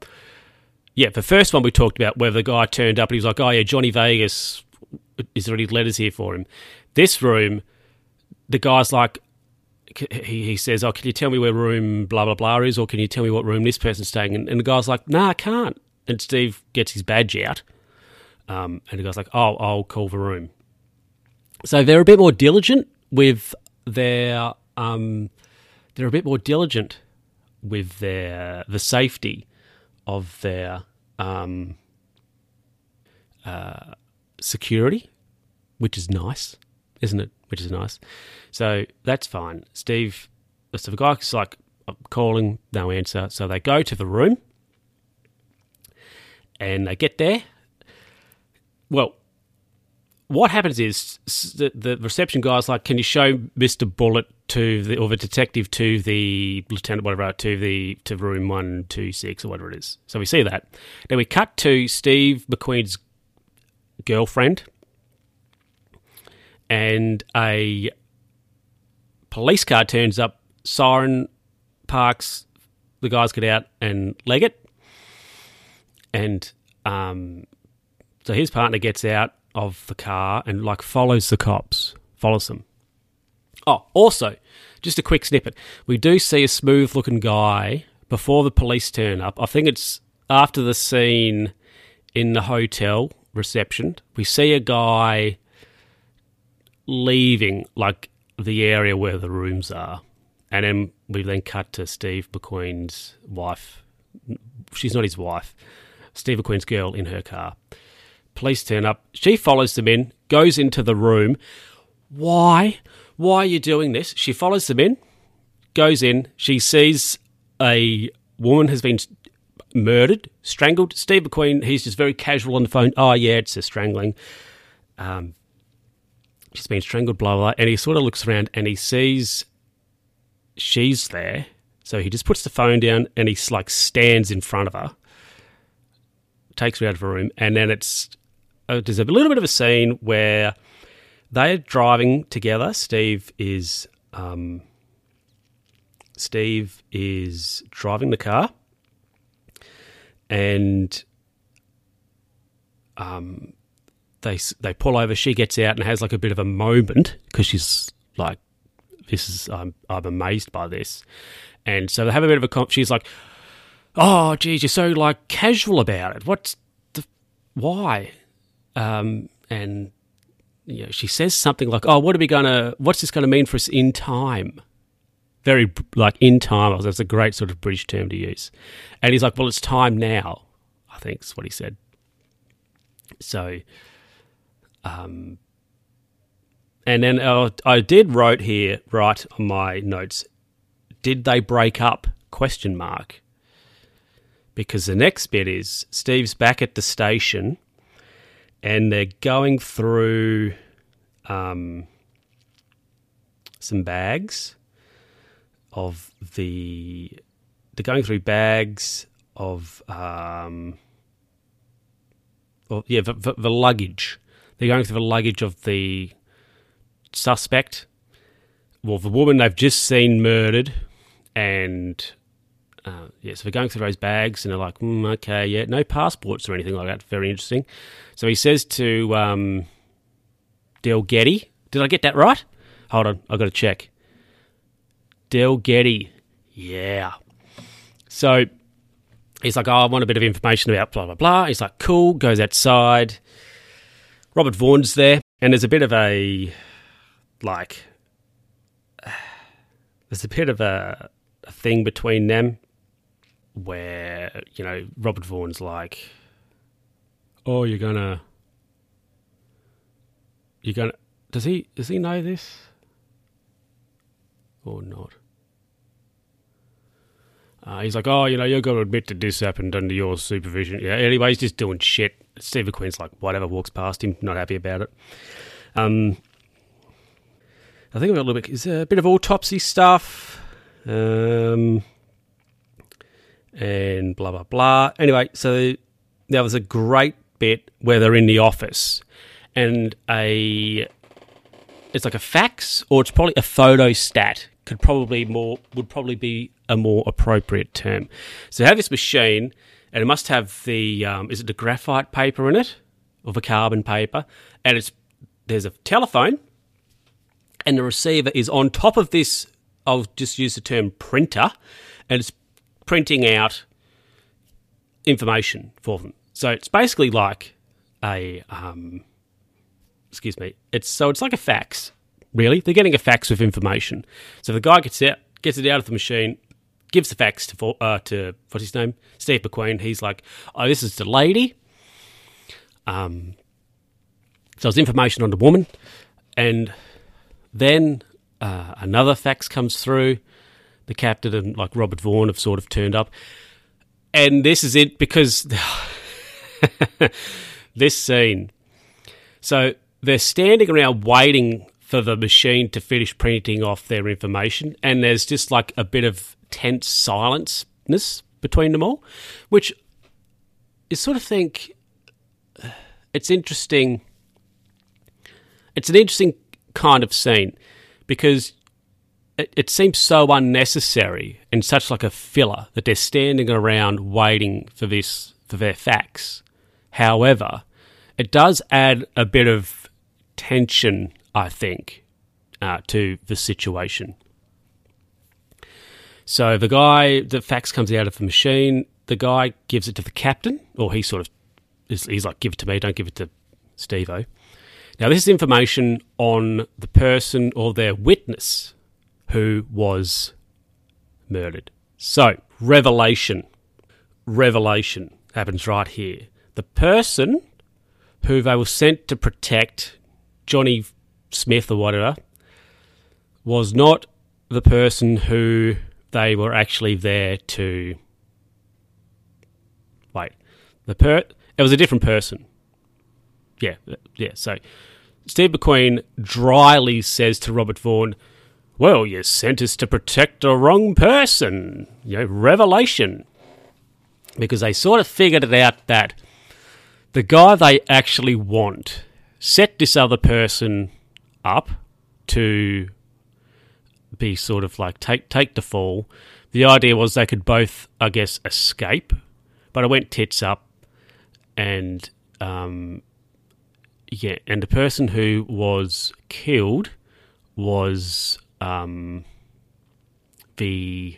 yeah, the first one we talked about where the guy turned up and he was like, "Oh yeah, Johnny Vegas is there any letters here for him?" This room, the guy's like, he, he says, "Oh, can you tell me where room blah blah blah is, or can you tell me what room this person's staying?" And, and the guy's like, "No, nah, I can't." And Steve gets his badge out, um, and the guy's like, "Oh, I'll call the room." So they're a bit more diligent with their, um, they're a bit more diligent with their the safety of their um, uh, security, which is nice, isn't it? Which is nice. So that's fine. Steve, so the guy's like calling, no answer. So they go to the room and they get there. Well, what happens is the, the reception guy's like, "Can you show Mister Bullitt to the or the detective to the lieutenant, whatever, to the to room one two six or whatever it is?" So we see that. Then we cut to Steve McQueen's girlfriend and a police car turns up. Siren parks. The guys get out and leg it, and um, so his partner gets out of the car and like follows the cops, follows them. Oh, also, just a quick snippet. We do see a smooth looking guy before the police turn up. I think it's after the scene in the hotel reception. We see a guy leaving like the area where the rooms are. And then we then cut to Steve McQueen's wife. She's not his wife. Steve McQueen's girl in her car. Police turn up. She follows them in, goes into the room. Why? Why are you doing this? She follows them in, goes in. She sees a woman has been murdered, strangled. Steve McQueen, he's just very casual on the phone. Oh, yeah, it's a strangling. Um, she's been strangled, blah, blah. And he sort of looks around and he sees she's there. So he just puts the phone down and he like stands in front of her, takes her out of the room, and then it's uh, there's a little bit of a scene where they're driving together. Steve is um, Steve is driving the car, and um, they they pull over. She gets out and has like a bit of a moment because she's like, "This is I'm I'm amazed by this," and so they have a bit of a. Comp- she's like, "Oh, geez, you're so like casual about it. What's the why?" Um, and you know, she says something like, "Oh, what are we gonna? What's this to mean for us in time?" Very like in time. That's a great sort of British term to use. And he's like, "Well, it's time now." I think is what he said. So, um, and then I did wrote here right on my notes. Did they break up? Question mark. Because the next bit is Steve's back at the station and they're going through um, some bags of the. They're going through bags of, um, yeah, the, the, the luggage. They're going through the luggage of the suspect. Well, the woman they've just seen murdered, and uh, yeah, so they're going through those bags and they're like, mm, okay, yeah, no passports or anything like that. Very interesting. So he says to um, Delgetti, did I get that right? Hold on, I've got to check. Delgetti, yeah. So he's like, oh, I want a bit of information about blah, blah, blah. He's like, cool, goes outside. Robert Vaughn's there, and there's a bit of a, like, there's a bit of a, a thing between them where you know Robert Vaughn's like, "Oh, you're gonna, you're gonna." Does he does he know this or not? Uh, he's like, "Oh, you know, you're to admit that this happened under your supervision." Yeah. Anyway, he's just doing shit. Steve McQueen's like, whatever, walks past him, not happy about it. Um, I think about a little bit. Is a bit of autopsy stuff. Um, and blah blah blah. Anyway, so there was a great bit where they're in the office, and a it's like a fax or it's probably a photo stat could probably more would probably be a more appropriate term. So have this machine and it must have the um, is it the graphite paper in it or the carbon paper, and it's there's a telephone, and the receiver is on top of this. I'll just use the term printer, and it's printing out information for them. So it's basically like a um, excuse me. It's so it's like a fax. Really, they're getting a fax with information. So the guy gets out, gets it out of the machine, gives the fax to uh, to what's his name, Steve McQueen. He's like, "Oh, this is the lady." Um, so it's information on the woman, and then uh, another fax comes through. The captain and like Robert Vaughn have sort of turned up, and this is it because this scene. So they're standing around waiting for the machine to finish printing off their information, and there's just like a bit of tense silenceness between them all, which is sort of think it's interesting. It's an interesting kind of scene because it, it seems so unnecessary and such like a filler that they're standing around waiting for this for their fax. However, it does add a bit of tension, I think, uh, to the situation. So the guy, the fax comes out of the machine. The guy gives it to the captain, or he sort of is, he's like, "Give it to me, don't give it to Stevo." Now, this is information on the person or their witness who was murdered. So, revelation, revelation happens right here. The person who they were sent to protect, Johnny Smith or whatever, was not the person who they were actually there to. Wait, the per it was a different person. Yeah, yeah. So Steve McQueen dryly says to Robert Vaughn, "Well, you sent us to protect the wrong person." You know, revelation, because they sort of figured it out that the guy they actually want set this other person up to be sort of like take take the fall. The idea was they could both, I guess, escape, but I went tits up, and um, yeah, and the person who was killed was um, the,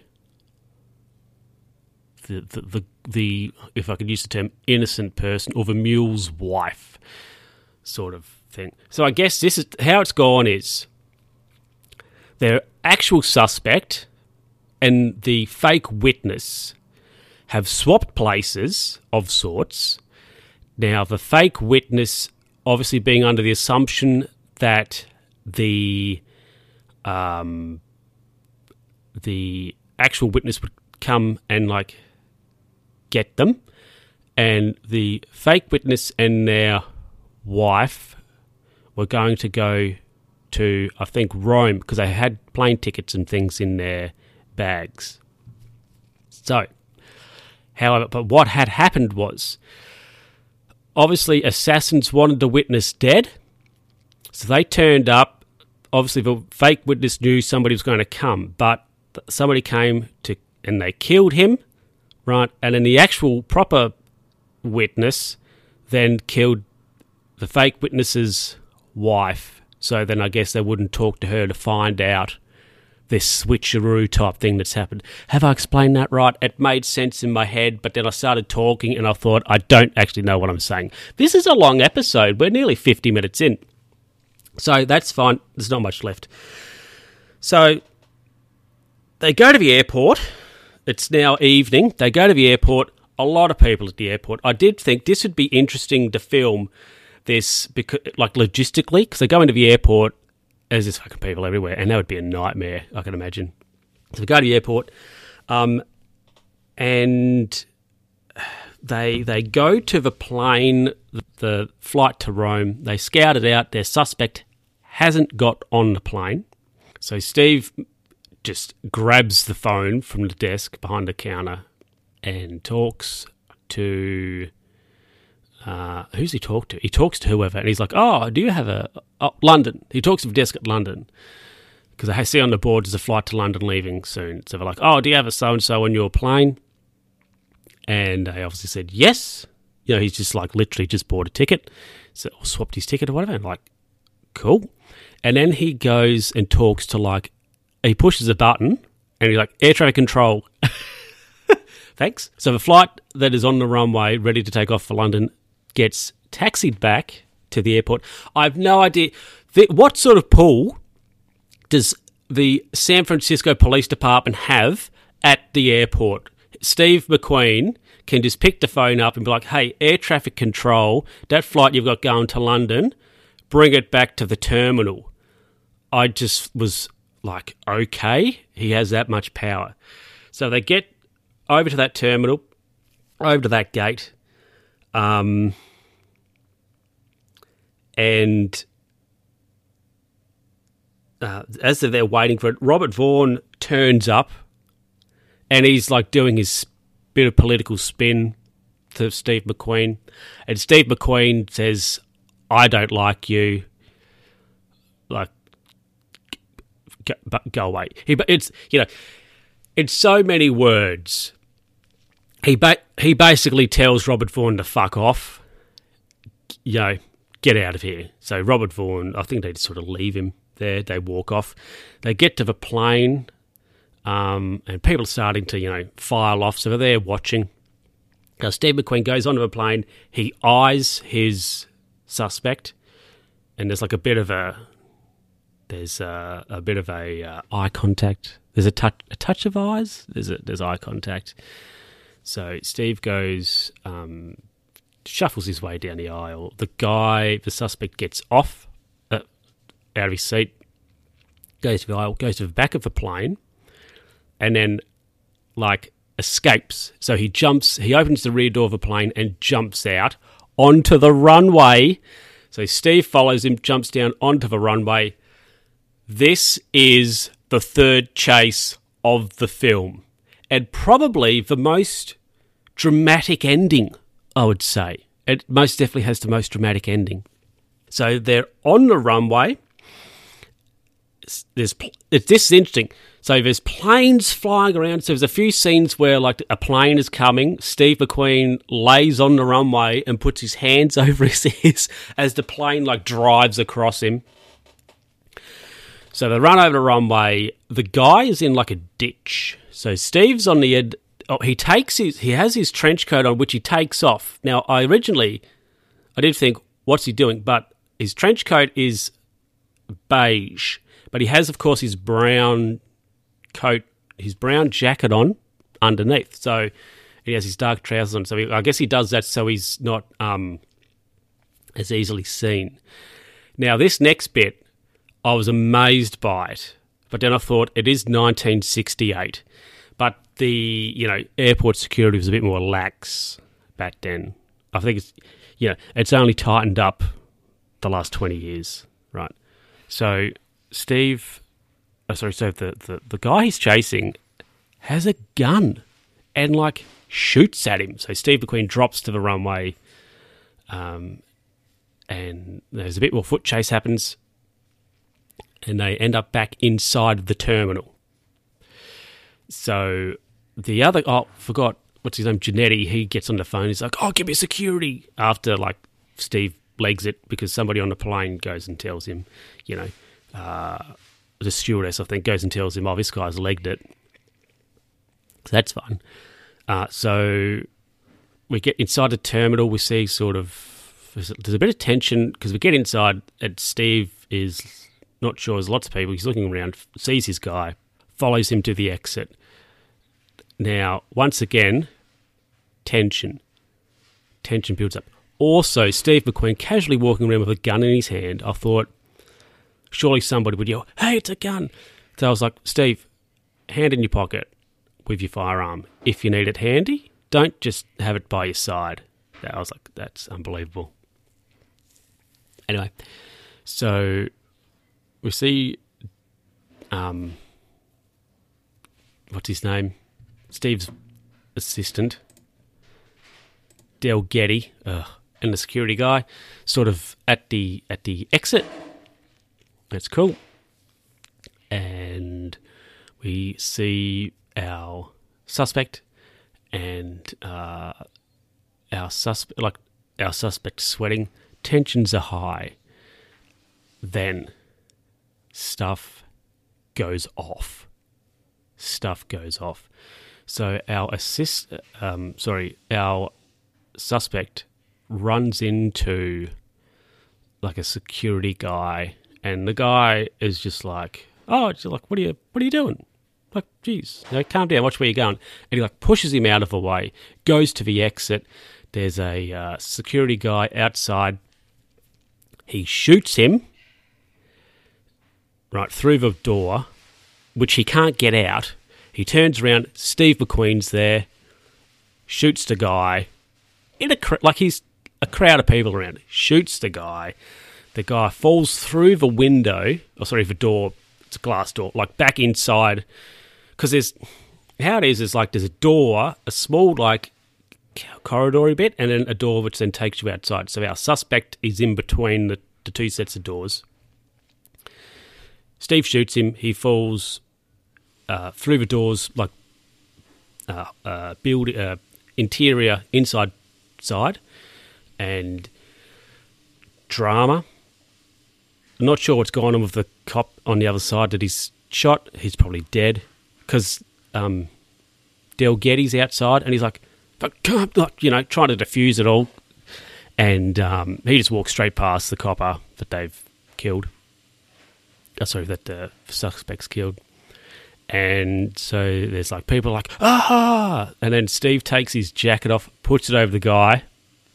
the the the the if I could use the term innocent person or the mule's wife, sort of So I guess this is how it's gone is their actual suspect and the fake witness have swapped places of sorts. Now, the fake witness obviously being under the assumption that the um, the actual witness would come and like get them, and the fake witness and their wife were going to go to, I think, Rome because they had plane tickets and things in their bags. So, however, but what had happened was obviously assassins wanted the witness dead, so they turned up. Obviously, the fake witness knew somebody was going to come, but somebody came to and they killed him, right? And then the actual proper witness then killed the fake witness's wife. So then I guess they wouldn't talk to her to find out this switcheroo type thing that's happened. Have I explained that right? It made sense in my head, but then I started talking and I thought, I don't actually know what I'm saying. This is a long episode. We're nearly 50 minutes in. So that's fine. There's not much left. So they go to the airport. It's now evening. They go to the airport. A lot of people at the airport. I did think this would be interesting to film this because, like logistically, because they go into the airport there's just fucking people everywhere, and that would be a nightmare. I can imagine. So they go to the airport, um, and they they go to the plane, the, the flight to Rome. They scout it out. Their suspect hasn't got on the plane, so Steve just grabs the phone from the desk behind the counter and talks to uh, who's he talk to? He talks to whoever, and he's like, "Oh, do you have a oh, London?" He talks to the desk at London because I see on the board there's a flight to London leaving soon. So they're like, "Oh, do you have a so and so on your plane?" And I obviously said yes. You know, he's just like literally just bought a ticket, so swapped his ticket or whatever. And like, cool. And then he goes and talks to like, he pushes a button and he's like, air traffic control. Thanks. So the flight that is on the runway, ready to take off for London, gets taxied back to the airport. I have no idea what sort of pull does the San Francisco Police Department have at the airport. Steve McQueen can just pick the phone up and be like, hey, air traffic control, that flight you've got going to London, bring it back to the terminal. I just was like, okay, he has that much power. So they get over to that terminal, over to that gate, um, and uh, as they're waiting for it, Robert Vaughn turns up and he's like doing his bit of political spin to Steve McQueen. And Steve McQueen says, I don't like you. Like, go, go away. He, it's, you know, it's so many words. He, ba- he basically tells Robert Vaughn to fuck off. You know, get out of here. So Robert Vaughn, I think they just sort of leave him there. They walk off. They get to the plane, um, and people are starting to, you know, file off. So they're watching. Now, Steve McQueen goes onto a plane. He eyes his suspect, and there's like a bit of a there's a, a bit of a uh, eye contact. There's a touch a touch of eyes. There's a, there's eye contact. So Steve goes um, shuffles his way down the aisle. The guy, the suspect, gets off uh, out of his seat, goes to the aisle, goes to the back of the plane, and then like escapes. So he jumps, he opens the rear door of the plane and jumps out onto the runway. So Steve follows him, jumps down onto the runway. This is the third chase of the film, and probably the most dramatic ending, I would say. It most definitely has the most dramatic ending. So they're on the runway. There's it's, this is interesting. So there's planes flying around. So there's a few scenes where like a plane is coming. Steve McQueen lays on the runway and puts his hands over his ears as the plane like drives across him. So they run over the runway. The guy is in like a ditch. So Steve's on the end. Oh, he takes his. He has his trench coat on, which he takes off. Now, I originally, I did think, what's he doing? But his trench coat is beige, but he has, of course, his brown coat, his brown jacket on underneath. So he has his dark trousers on. So he, I guess he does that so he's not um, as easily seen. Now, this next bit, I was amazed by it, but then I thought it is 1968, but the you know airport security was a bit more lax back then. I think it's you know it's only tightened up the last 20 years, right? So Steve, oh, sorry, so the, the the guy he's chasing has a gun and like shoots at him. So Steve McQueen drops to the runway, um, and there's a bit more foot chase happens and they end up back inside the terminal. So the other, oh, forgot what's his name, Jannetty. He gets on the phone. He's like, "Oh, give me security." After like Steve legs it because somebody on the plane goes and tells him, you know, uh, the stewardess I think goes and tells him, "Oh, this guy's legged it." So that's fun. Uh, so we get inside the terminal. We see sort of there's a bit of tension because we get inside and Steve is not sure. There's lots of people. He's looking around, sees his guy, follows him to the exit. Now, once again, tension. Tension builds up. Also, Steve McQueen casually walking around with a gun in his hand. I thought, surely somebody would yell, hey, it's a gun. So I was like, Steve, hand in your pocket with your firearm. If you need it handy, don't just have it by your side. I was like, that's unbelievable. Anyway, so we see, um, what's his name? Steve's assistant, Delgetti, uh, and the security guy, sort of at the at the exit. That's cool. And we see our suspect and uh, our suspect, like our suspect, sweating. Tensions are high. Then stuff goes off. Stuff goes off. So our assist, um, sorry, our suspect runs into like a security guy, and the guy is just like, "Oh, like, what are you, what are you doing?" Like, geez, you calm down, watch where you're going. And he like pushes him out of the way, goes to the exit. There's a uh, security guy outside. He shoots him right through the door, which he can't get out. He turns around. Steve McQueen's there, shoots the guy in a cr- like he's a crowd of people around. Shoots the guy. The guy falls through the window. Oh, sorry, the door. It's a glass door. Like back inside, because there's how it is is like there's a door, a small like corridory bit, and then a door which then takes you outside. So our suspect is in between the, the two sets of doors. Steve shoots him. He falls uh, through the doors, like uh, uh, build uh, interior inside side, and drama. I'm not sure what's going on with the cop on the other side that he's shot. He's probably dead because um, Delgetti's outside, and he's like, you know, trying to defuse it all, and um, he just walks straight past the copper that they've killed oh, sorry, that the suspect's killed. And so there's like people like, ah! And then Steve takes his jacket off, puts it over the guy,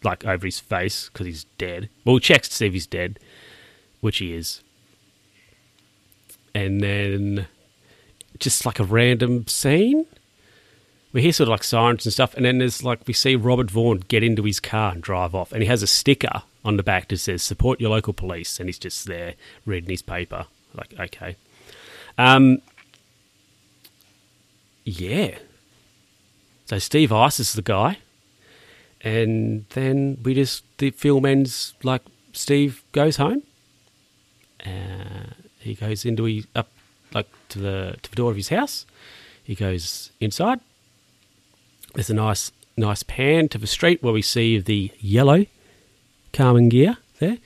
like over his face, because he's dead. Well, checks to see if he's dead, which he is. And then just like a random scene. We hear sort of like sirens and stuff, and then there's like we see Robert Vaughn get into his car and drive off, and he has a sticker on the back that says "Support your local police," and he's just there reading his paper. Like, okay. Um, yeah. So Steve Ice is the guy. And then we just, the film ends like Steve goes home. Uh, he goes into he up like to the to the door of his house. He goes inside. There's a nice nice pan to the street where we see the yellow Karmann Ghia there.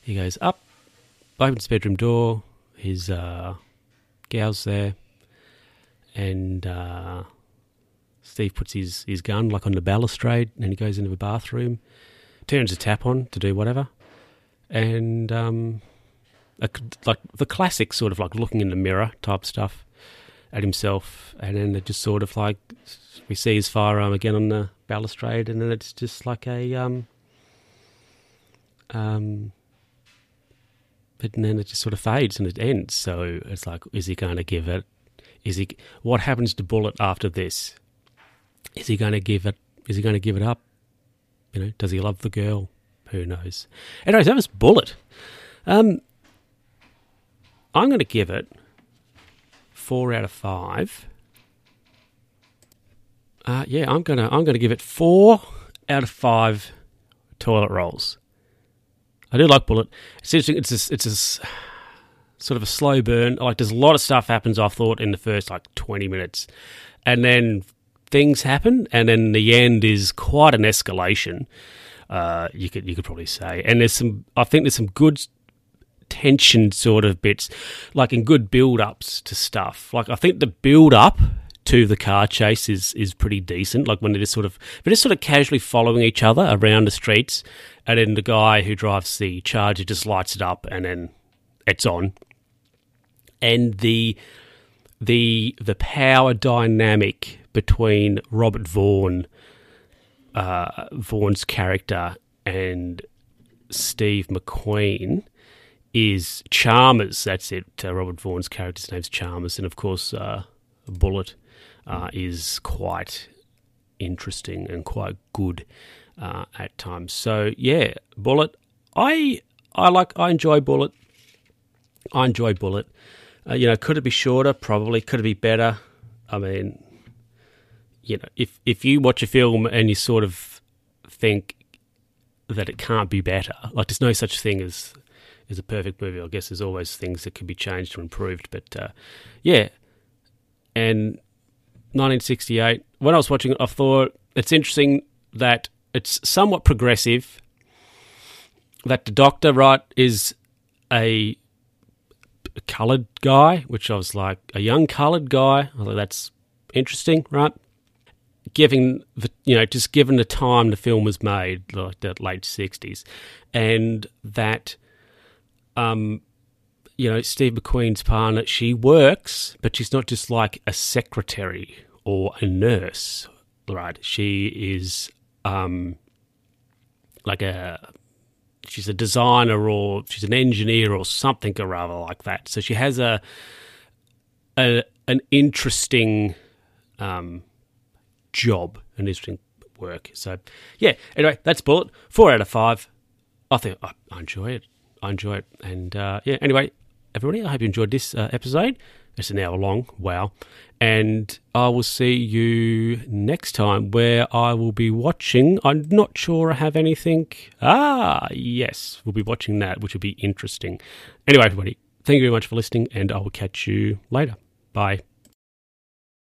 He goes up, opens bedroom door, his uh, gal's there, and uh, Steve puts his, his gun like on the balustrade, and he goes into the bathroom, turns the tap on to do whatever, and um, a, like the classic sort of like looking in the mirror type stuff at himself, and then it just sort of like we see his firearm again on the balustrade, and then it's just like a um, um, but then it just sort of fades and it ends. So it's like, is he going to give it? Is he? What happens to Bullitt after this? Is he going to give it? Is he going to give it up? You know, does he love the girl? Who knows? Anyways, that was Bullitt. Um, I'm going to give it four out of five. Uh, yeah, I'm gonna I'm gonna give it four out of five toilet rolls. I do like Bullitt. It's interesting. It's a, it's a sort of a slow burn. Like there's a lot of stuff happens. I thought in the first like 20 minutes, and then things happen, and then the end is quite an escalation. Uh, you could you could probably say, and there's some. I think there's some good tension sort of bits, like in good build ups to stuff. Like I think the build up to the car chase is is pretty decent. Like when they're just sort of they're just sort of casually following each other around the streets, and then the guy who drives the Charger just lights it up, and then it's on. And the the the power dynamic between Robert Vaughn, uh, character, and Steve McQueen is Chalmers. That's it. Uh, Robert Vaughn's character's name's Chalmers, and of course, uh, Bullitt uh, is quite interesting and quite good uh, at times. So yeah, Bullitt. I I like I enjoy Bullitt. I enjoy Bullitt. Uh, you know, could it be shorter? Probably. Could it be better? I mean, you know, if if you watch a film and you sort of think that it can't be better, like there's no such thing as as a perfect movie. I guess there's always things that can be changed or improved. But uh, yeah, and 1968. When I was watching it, I thought it's interesting that it's somewhat progressive. That the doctor, right, is a coloured guy, which I was like a young coloured guy. I thought that's interesting, right? Given the you know just given the time the film was made, like the late sixties, and that um you know Steve McQueen's partner, she works, but she's not just like a secretary or a nurse, right? She is um like a she's a designer or she's an engineer or something or other like that. So she has a, a an interesting um, job, an interesting work. So yeah. Anyway, that's Bullitt. Four out of five. I think I, enjoy it. I enjoy it. And uh, yeah. Anyway, everybody, I hope you enjoyed this uh, episode. It's an hour long. Wow. And I will see you next time where I will be watching. I'm not sure I have anything. Ah, yes. We'll be watching that, which will be interesting. Anyway, everybody, thank you very much for listening, and I will catch you later. Bye.